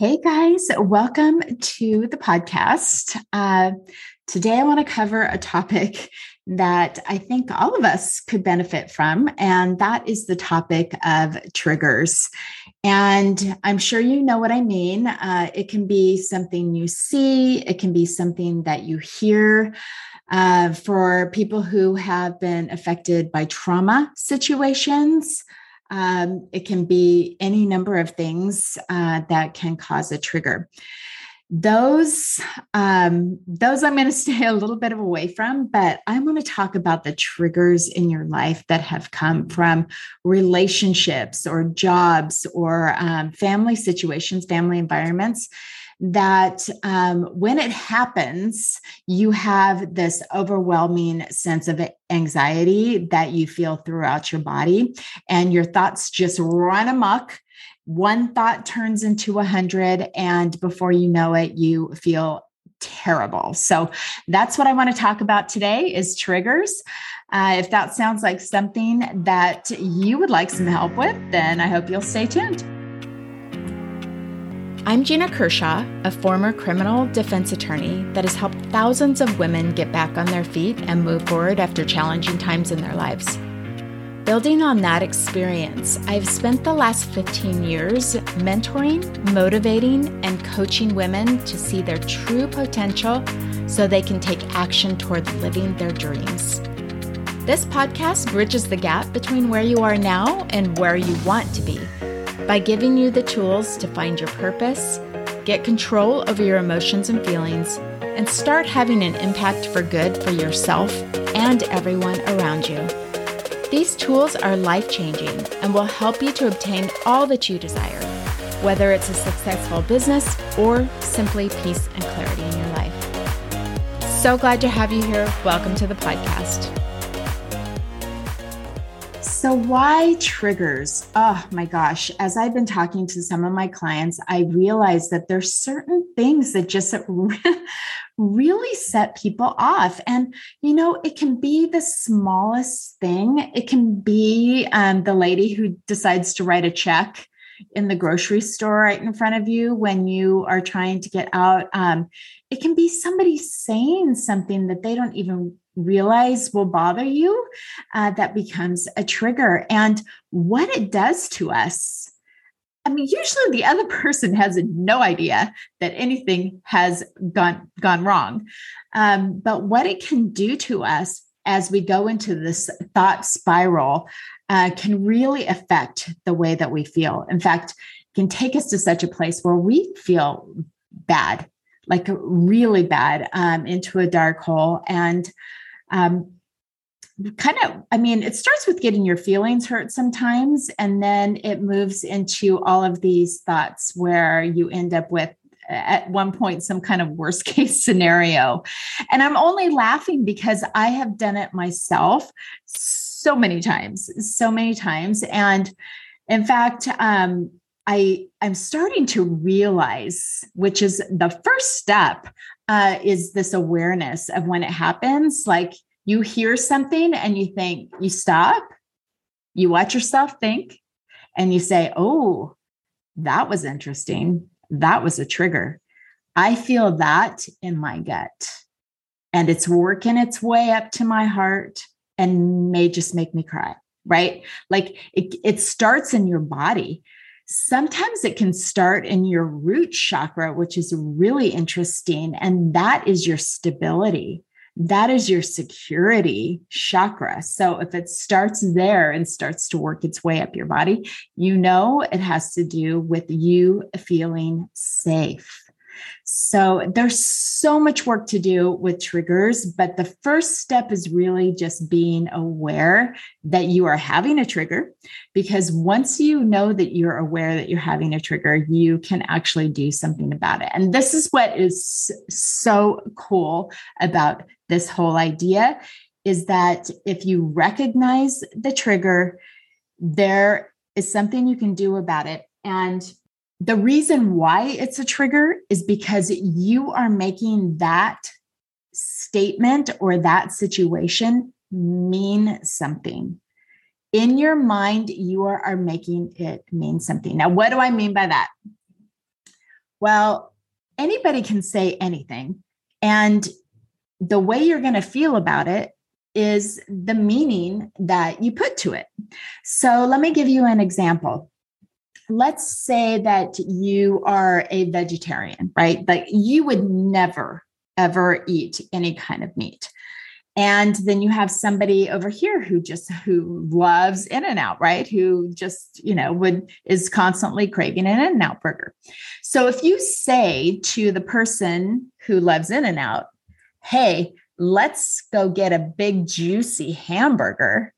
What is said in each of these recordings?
Hey guys, welcome to the podcast. Uh, today, I want to cover a topic that I think all of us could benefit from, and that is the topic of triggers. And I'm sure you know what I mean. Uh, it can be something you see, it can be something that you hear. Uh, for people who have been affected by trauma situations, um, it can be any number of things uh, that can cause a trigger. Those, um, those I'm going to stay a little bit away from, but I want to talk about the triggers in your life that have come from relationships or jobs or um, family situations, family environments that um, when it happens, you have this overwhelming sense of anxiety that you feel throughout your body, and your thoughts just run amok. One thought turns into a hundred, and before you know it, you feel terrible. So that's what I want to talk about today is triggers. Uh, if that sounds like something that you would like some help with, then I hope you'll stay tuned. I'm Gina Kershaw, a former criminal defense attorney that has helped thousands of women get back on their feet and move forward after challenging times in their lives. Building on that experience, I've spent the last 15 years mentoring, motivating, and coaching women to see their true potential so they can take action toward living their dreams. This podcast bridges the gap between where you are now and where you want to be by giving you the tools to find your purpose, get control over your emotions and feelings, and start having an impact for good for yourself and everyone around you. These tools are life changing and will help you to obtain all that you desire, whether it's a successful business or simply peace and clarity in your life. So glad to have you here. Welcome to the podcast. So, why triggers? Oh my gosh. As I've been talking to some of my clients, I realize that there's certain things that just really set people off. And, you know, it can be the smallest thing, it can be um, the lady who decides to write a check in the grocery store right in front of you when you are trying to get out. Um, it can be somebody saying something that they don't even realize will bother you, uh, that becomes a trigger. And what it does to us, I mean, usually the other person has no idea that anything has gone gone wrong. Um, but what it can do to us as we go into this thought spiral uh, can really affect the way that we feel. In fact, can take us to such a place where we feel bad, like really bad, um, into a dark hole. And um, kind of i mean it starts with getting your feelings hurt sometimes and then it moves into all of these thoughts where you end up with at one point some kind of worst case scenario. And i'm only laughing because i have done it myself so many times so many times. And in fact um, i i'm starting to realize which is the first step uh, is this awareness of when it happens. Like you hear something and you think, you stop, you watch yourself think, and you say, Oh, that was interesting. That was a trigger. I feel that in my gut. And it's working its way up to my heart and may just make me cry, right? Like it, it starts in your body. Sometimes it can start in your root chakra, which is really interesting. And that is your stability. That is your security chakra. So if it starts there and starts to work its way up your body, you know it has to do with you feeling safe. So there's so much work to do with triggers, but the first step is really just being aware that you are having a trigger. Because once you know that you're aware that you're having a trigger, you can actually do something about it. And this is what is so cool about this whole idea is that if you recognize the trigger, there is something you can do about it. And the reason why it's a trigger is because you are making that statement or that situation mean something. In your mind, you are, are making it mean something. Now, what do I mean by that? Well, anybody can say anything. And the way you're going to feel about it is the meaning that you put to it. So let me give you an example. Let's say that you are a vegetarian, right? Like you would never, ever eat any kind of meat. And then you have somebody over here who just who loves In-N-Out right? Who just you know would is constantly craving an In-N-Out burger. So if you say to the person who loves In-N-Out hey let's go get a big juicy hamburger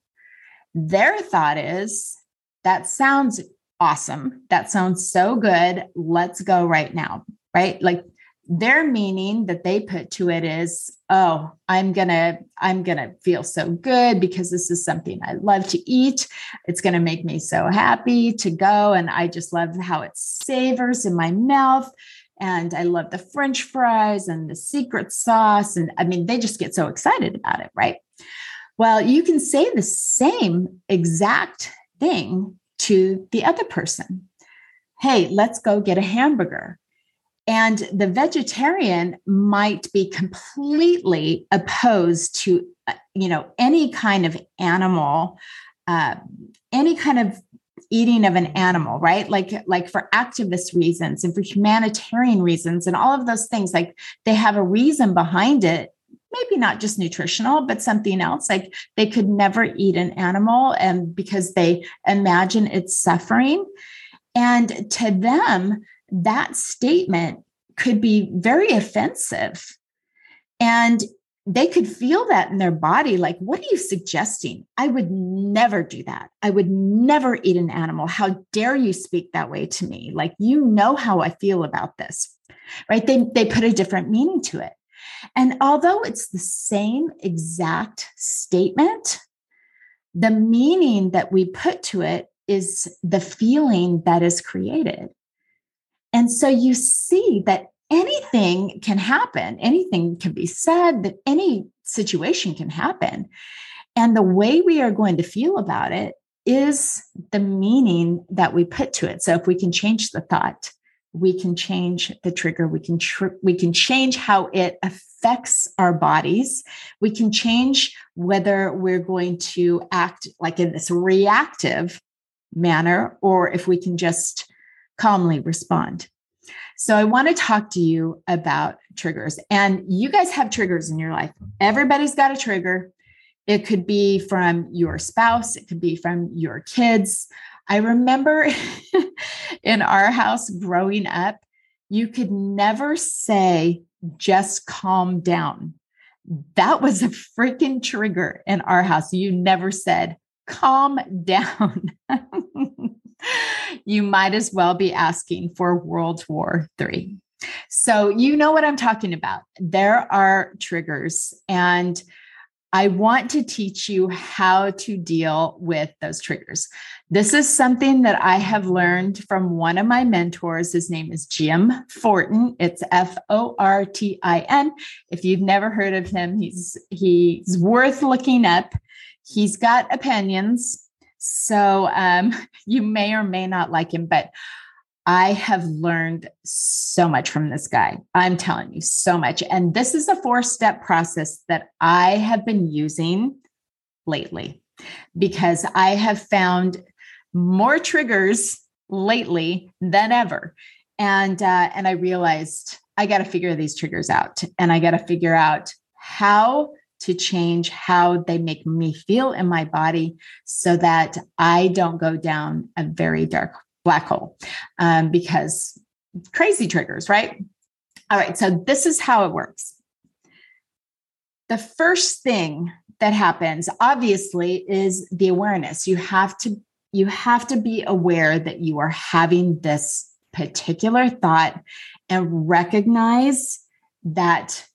their thought is that sounds awesome. That sounds so good. Let's go right now right? Like their meaning that they put to it is oh i'm gonna i'm gonna feel so good because this is something i love to eat. It's gonna make me so happy to go and i just love how it savors in my mouth and i love the french fries and the secret sauce and i mean they just get so excited about it right? Well you can say the same exact thing to the other person. Hey let's go get a hamburger. And the vegetarian might be completely opposed to, uh, you know, any kind of animal, uh, any kind of eating of an animal right? Like like for activist reasons and for humanitarian reasons and all of those things like they have a reason behind it maybe not just nutritional but something else like they could never eat an animal and because they imagine it's suffering and to them that statement could be very offensive. And they could feel that in their body like, what are you suggesting? I would never do that. I would never eat an animal. How dare you speak that way to me? Like, you know how I feel about this, right? They, they put a different meaning to it. And although it's the same exact statement, the meaning that we put to it is the feeling that is created. And so you see that anything can happen, anything can be said, that any situation can happen. And the way we are going to feel about it is the meaning that we put to it. So if we can change the thought, we can change the trigger we can tr- we can change how it affects our bodies we can change whether we're going to act like in this reactive manner or if we can just calmly respond so I want to talk to you about triggers. And you guys have triggers in your life. Everybody's got a trigger. It could be from your spouse, it could be from your kids. I remember in our house growing up, you could never say, just calm down. That was a freaking trigger in our house. You never said, calm down. you might as well be asking for World War III. So, you know what I'm talking about. There are triggers, and I want to teach you how to deal with those triggers. This is something that I have learned from one of my mentors. His name is Jim Fortin. It's F O R T I N. If you've never heard of him, he's he's worth looking up. He's got opinions. So um, you may or may not like him, but I have learned so much from this guy. I'm telling you so much. And this is a four step process that I have been using lately because I have found more triggers lately than ever. And uh, and I realized I got to figure these triggers out and I got to figure out how to change how they make me feel in my body so that I don't go down a very dark black hole um, because crazy triggers, right? All right, so this is how it works. The first thing that happens obviously is the awareness. You have to you have to be aware that you are having this particular thought and recognize that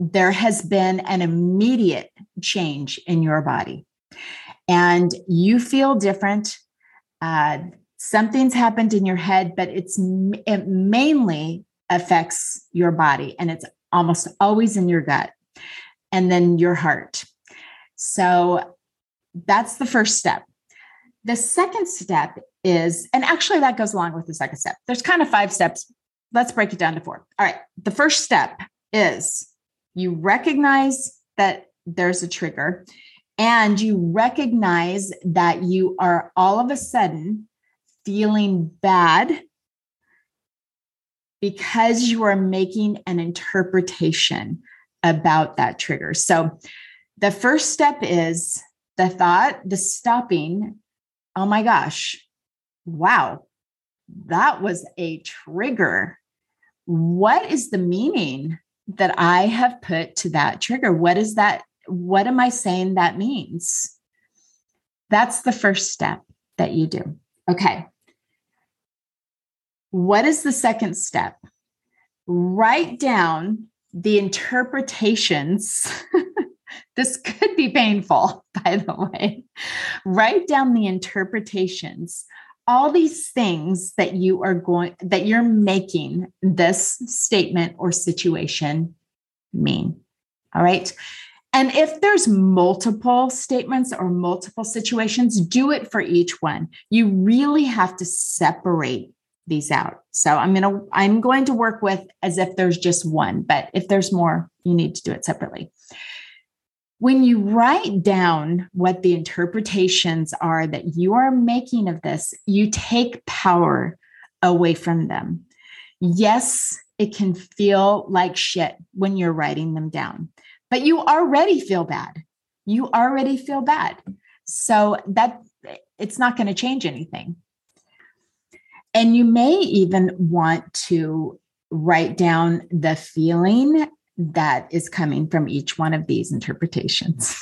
there has been an immediate change in your body and you feel different uh, something's happened in your head but it's it mainly affects your body and it's almost always in your gut and then your heart so that's the first step the second step is and actually that goes along with the second step there's kind of five steps let's break it down to four. All right. The first step is you recognize that there's a trigger and you recognize that you are all of a sudden feeling bad because you are making an interpretation about that trigger. So the first step is the thought, the stopping. Oh my gosh, wow, that was a trigger. What is the meaning that I have put to that trigger? What is that? What am I saying that means? That's the first step that you do. Okay. What is the second step? Write down the interpretations. this could be painful, by the way. Write down the interpretations all these things that you are going that you're making this statement or situation mean all right and if there's multiple statements or multiple situations do it for each one you really have to separate these out so i'm going to i'm going to work with as if there's just one but if there's more you need to do it separately when you write down what the interpretations are that you are making of this, you take power away from them. Yes, it can feel like shit when you're writing them down, but you already feel bad. You already feel bad. So that it's not going to change anything. And you may even want to write down the feeling that is coming from each one of these interpretations.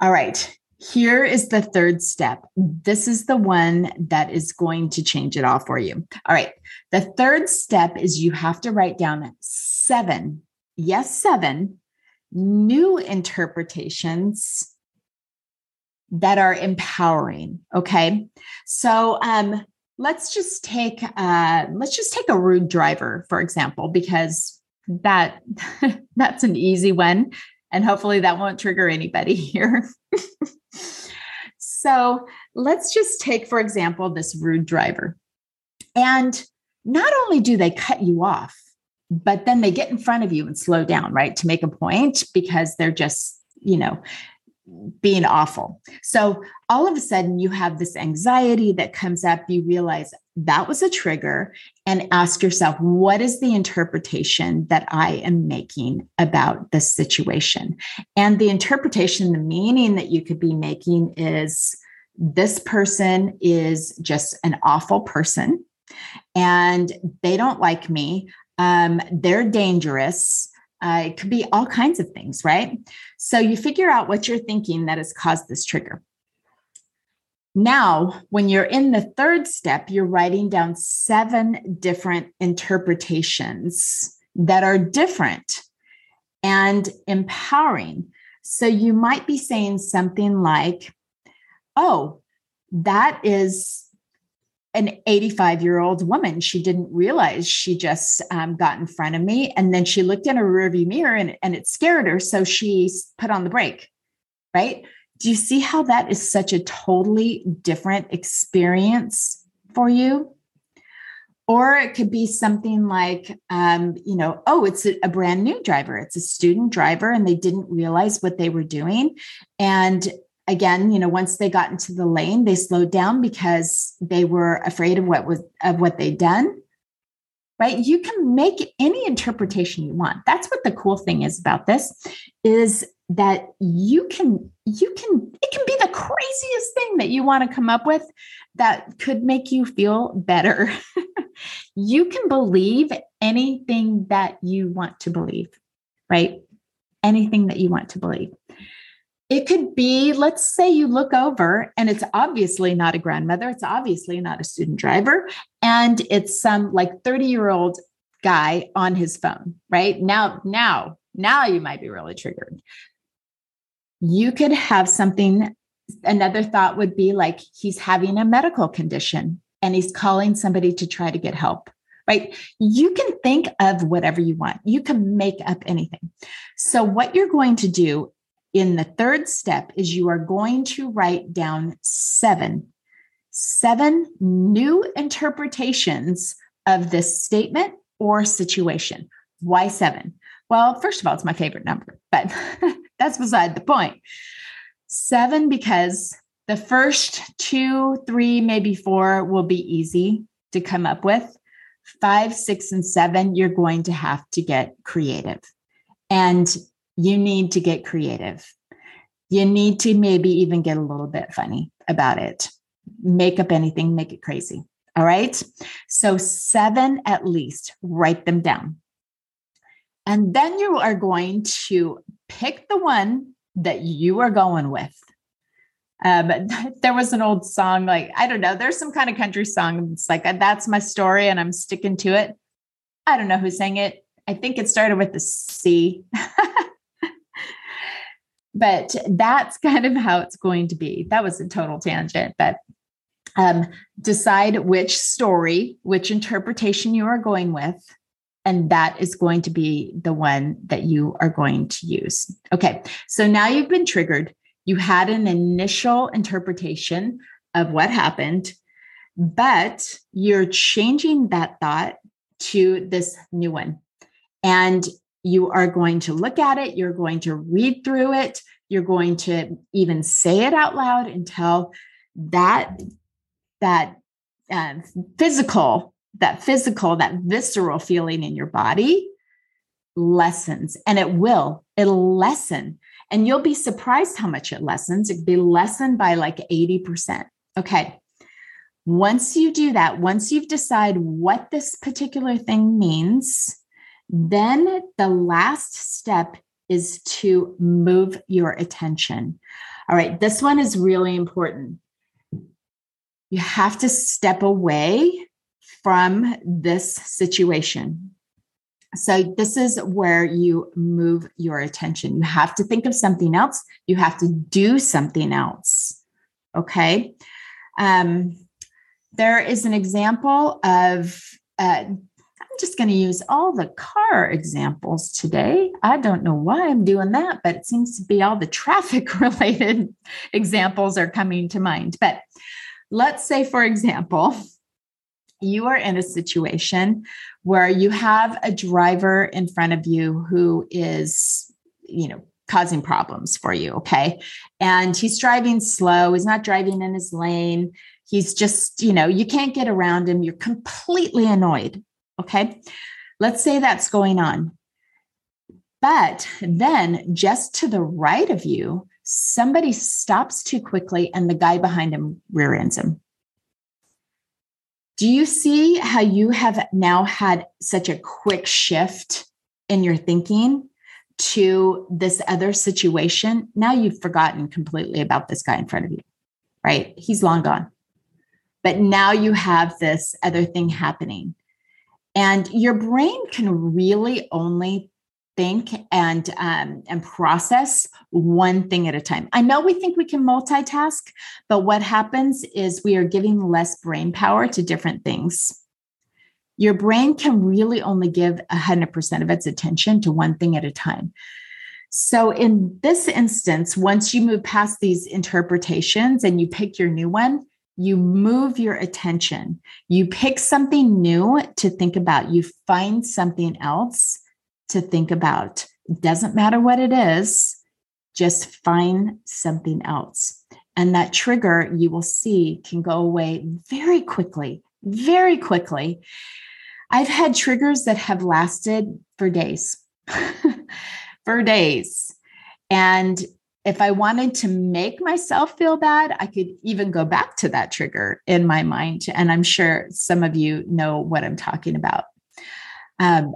All right, here is the third step. This is the one that is going to change it all for you. All right, the third step is you have to write down seven, yes, seven new interpretations that are empowering. Okay, so um, let's just take uh, let's just take a rude driver for example, because that that's an easy one and hopefully that won't trigger anybody here. so, let's just take for example this rude driver. And not only do they cut you off, but then they get in front of you and slow down, right? To make a point because they're just, you know, being awful. So all of a sudden, you have this anxiety that comes up. You realize that was a trigger, and ask yourself, what is the interpretation that I am making about this situation? And the interpretation, the meaning that you could be making is this person is just an awful person and they don't like me. Um, they're dangerous. Uh, it could be all kinds of things, right? So you figure out what you're thinking that has caused this trigger. Now, when you're in the third step, you're writing down seven different interpretations that are different and empowering. So you might be saying something like, oh, that is an 85 year old woman. She didn't realize she just um, got in front of me. And then she looked in her rearview mirror and, and it scared her. So she put on the brake, right? Do you see how that is such a totally different experience for you? Or it could be something like, um, you know, oh, it's a, a brand new driver. It's a student driver, and they didn't realize what they were doing. And again, you know, once they got into the lane, they slowed down because they were afraid of what was of what they'd done. Right? You can make any interpretation you want. That's what the cool thing is about this is that you can you can it can be the craziest thing that you want to come up with that could make you feel better. you can believe anything that you want to believe, right? Anything that you want to believe. It could be, let's say you look over and it's obviously not a grandmother, it's obviously not a student driver, and it's some like 30 year old guy on his phone, right? Now, now, now you might be really triggered. You could have something, another thought would be like he's having a medical condition and he's calling somebody to try to get help right? You can think of whatever you want. You can make up anything. So, what you're going to do in the third step is you are going to write down seven seven new interpretations of this statement or situation. Why seven? Well, first of all, it's my favorite number, but that's beside the point. Seven, because the first two, three, maybe four will be easy to come up with. Five, six, and seven, you're going to have to get creative. And you need to get creative. You need to maybe even get a little bit funny about it. Make up anything, make it crazy. All right. So, seven at least, write them down. And then you are going to pick the one that you are going with. Um, there was an old song, like, I don't know, there's some kind of country song. It's like, that's my story and I'm sticking to it. I don't know who sang it. I think it started with the C. but that's kind of how it's going to be. That was a total tangent, but um, decide which story, which interpretation you are going with, and that is going to be the one that you are going to use. Okay, so now you've been triggered. You had an initial interpretation of what happened, but you're changing that thought to this new one. And you are going to look at it, you're going to read through it, you're going to even say it out loud until that that uh, physical, that physical, that visceral feeling in your body lessens and it will, it'll lessen. And you'll be surprised how much it lessens. It'd be lessened by like 80%. Okay. Once you do that, once you've decided what this particular thing means, then the last step is to move your attention. All right, this one is really important you have to step away from this situation. So, this is where you move your attention. You have to think of something else. You have to do something else. Okay. Um, there is an example of, uh, just going to use all the car examples today. I don't know why I'm doing that, but it seems to be all the traffic related examples are coming to mind. But Let's say, for example, you are in a situation where you have a driver in front of you who is, you know, causing problems for you. Okay. And he's driving slow, he's not driving in his lane. He's just, you know, you can't get around him. You're completely annoyed. Okay. Let's say that's going on. But then just to the right of you, somebody stops too quickly and the guy behind him rear ends him. Do you see how you have now had such a quick shift in your thinking to this other situation? Now you've forgotten completely about this guy in front of you, right? He's long gone. But now you have this other thing happening. And your brain can really only think and um, and process one thing at a time. I know we think we can multitask, but what happens is we are giving less brain power to different things. Your brain can really only give 100% of its attention to one thing at a time. So, in this instance, once you move past these interpretations and you pick your new one, you move your attention. You pick something new to think about. You find something else to think about. It doesn't matter what it is, just find something else. And that trigger you will see can go away very quickly, very quickly. I've had triggers that have lasted for days, for days. And if I wanted to make myself feel bad, I could even go back to that trigger in my mind. And I'm sure some of you know what I'm talking about. Um,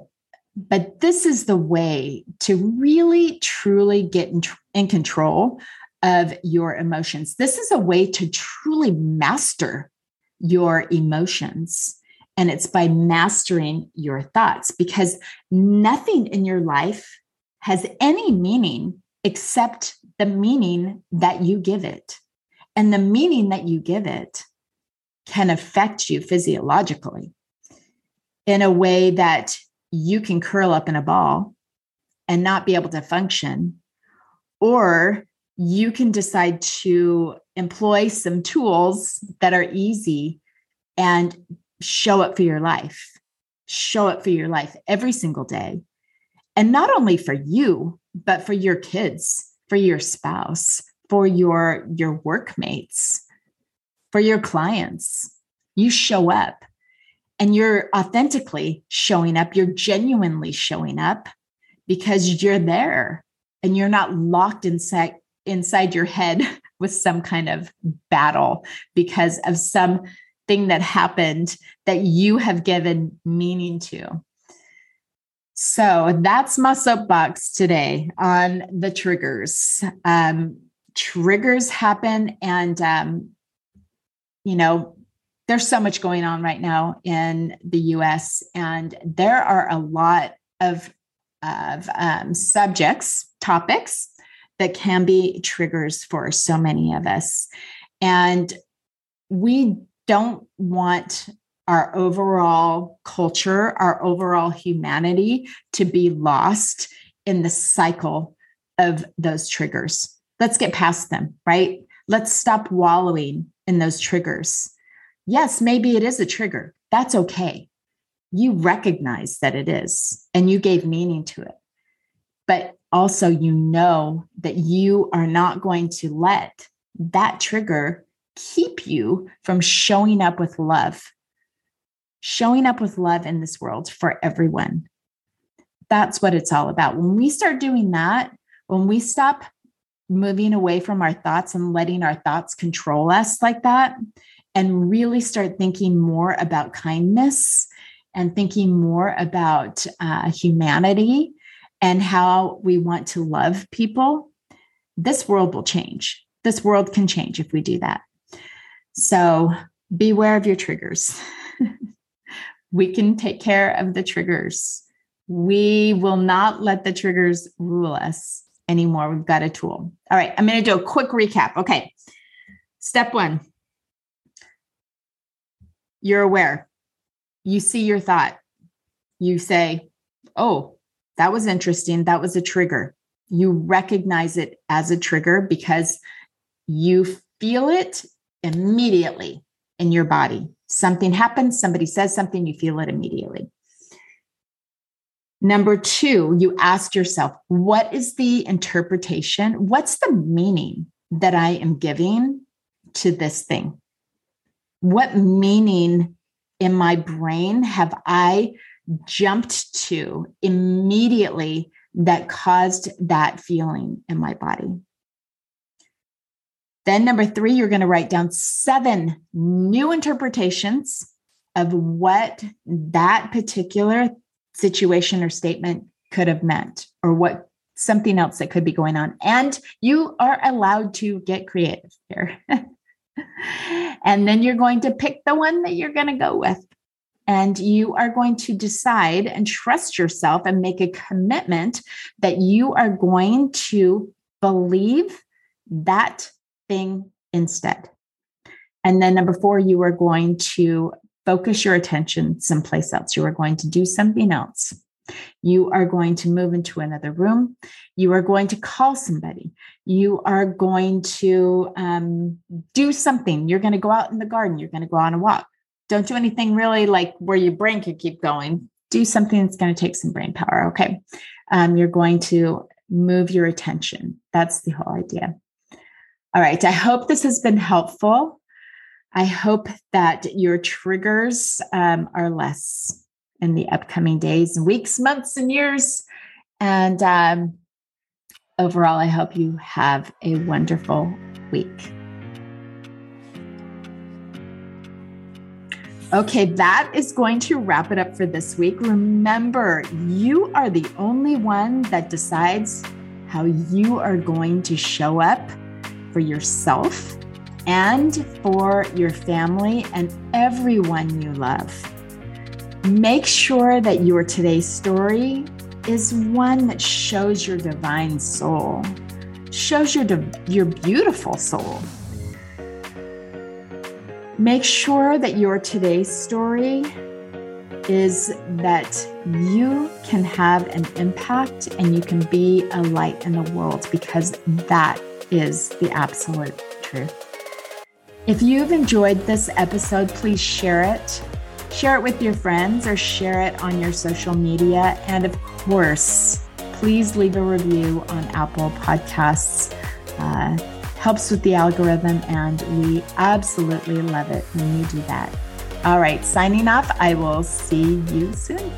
but this is the way to really truly get in, in control of your emotions. This is a way to truly master your emotions. And it's by mastering your thoughts because nothing in your life has any meaning except the meaning that you give it. And the meaning that you give it can affect you physiologically in a way that you can curl up in a ball and not be able to function, or you can decide to employ some tools that are easy and show up for your life show up for your life every single day. And not only for you, but for your kids, for your spouse, for your your workmates, for your clients. You show up and you're authentically showing up, you're genuinely showing up because you're there and you're not locked inside inside your head with some kind of battle because of some thing that happened that you have given meaning to. So that's my soapbox today on the triggers. Um, triggers happen, and um, you know, there's so much going on right now in the US, and there are a lot of, of um, subjects, topics that can be triggers for so many of us. And we don't want our overall culture, our overall humanity to be lost in the cycle of those triggers. Let's get past them, right? Let's stop wallowing in those triggers. Yes, maybe it is a trigger. That's okay. You recognize that it is and you gave meaning to it. But also, you know that you are not going to let that trigger keep you from showing up with love, showing up with love in this world for everyone. That's what it's all about. When we start doing that, when we stop moving away from our thoughts and letting our thoughts control us like that, and really start thinking more about kindness and thinking more about uh, humanity and how we want to love people, this world will change. This world can change if we do that. So beware of your triggers. we can take care of the triggers. We will not let the triggers rule us anymore. We've got a tool. All right, I'm going to do a quick recap. Okay. Step one you're aware. You see your thought. You say, Oh, that was interesting. That was a trigger. You recognize it as a trigger because you feel it immediately in your body. Something happens, somebody says something, you feel it immediately. Number two, you ask yourself, what is the interpretation? What's the meaning that I am giving to this thing? What meaning in my brain have I jumped to immediately that caused that feeling in my body. Then, number three, you're going to write down seven new interpretations of what that particular situation or statement could have meant, or what something else that could be going on. And you are allowed to get creative here. and then you're going to pick the one that you're going to go with and you are going to decide and trust yourself and make a commitment that you are going to believe that thing instead. And then number four, you are going to focus your attention someplace else. You are going to do something else. You are going to move into another room. You are going to call somebody. You are going to um, do something. You're going to go out in the garden. You're going to go on a walk. Don't do anything really like where your brain could keep going. Do something that's going to take some brain power. Okay. Um, you're going to move your attention. That's the whole idea. All right. I hope this has been helpful. I hope that your triggers um, are less in the upcoming days, weeks, months, and years. And um, overall, I hope you have a wonderful week. Okay, that is going to wrap it up for this week. Remember, you are the only one that decides how you are going to show up for yourself and for your family and everyone you love. Make sure that your today's story is one that shows your divine soul, shows your, your beautiful soul Make sure that your today's story is that you can have an impact and you can be a light in the world because that is the absolute truth. If you've enjoyed this episode, please share it Share it with your friends or share it on your social media. And of course, please leave a review on Apple Podcasts. Uh, helps with the algorithm, and we absolutely love it when you do that. All right, signing off. I will see you soon.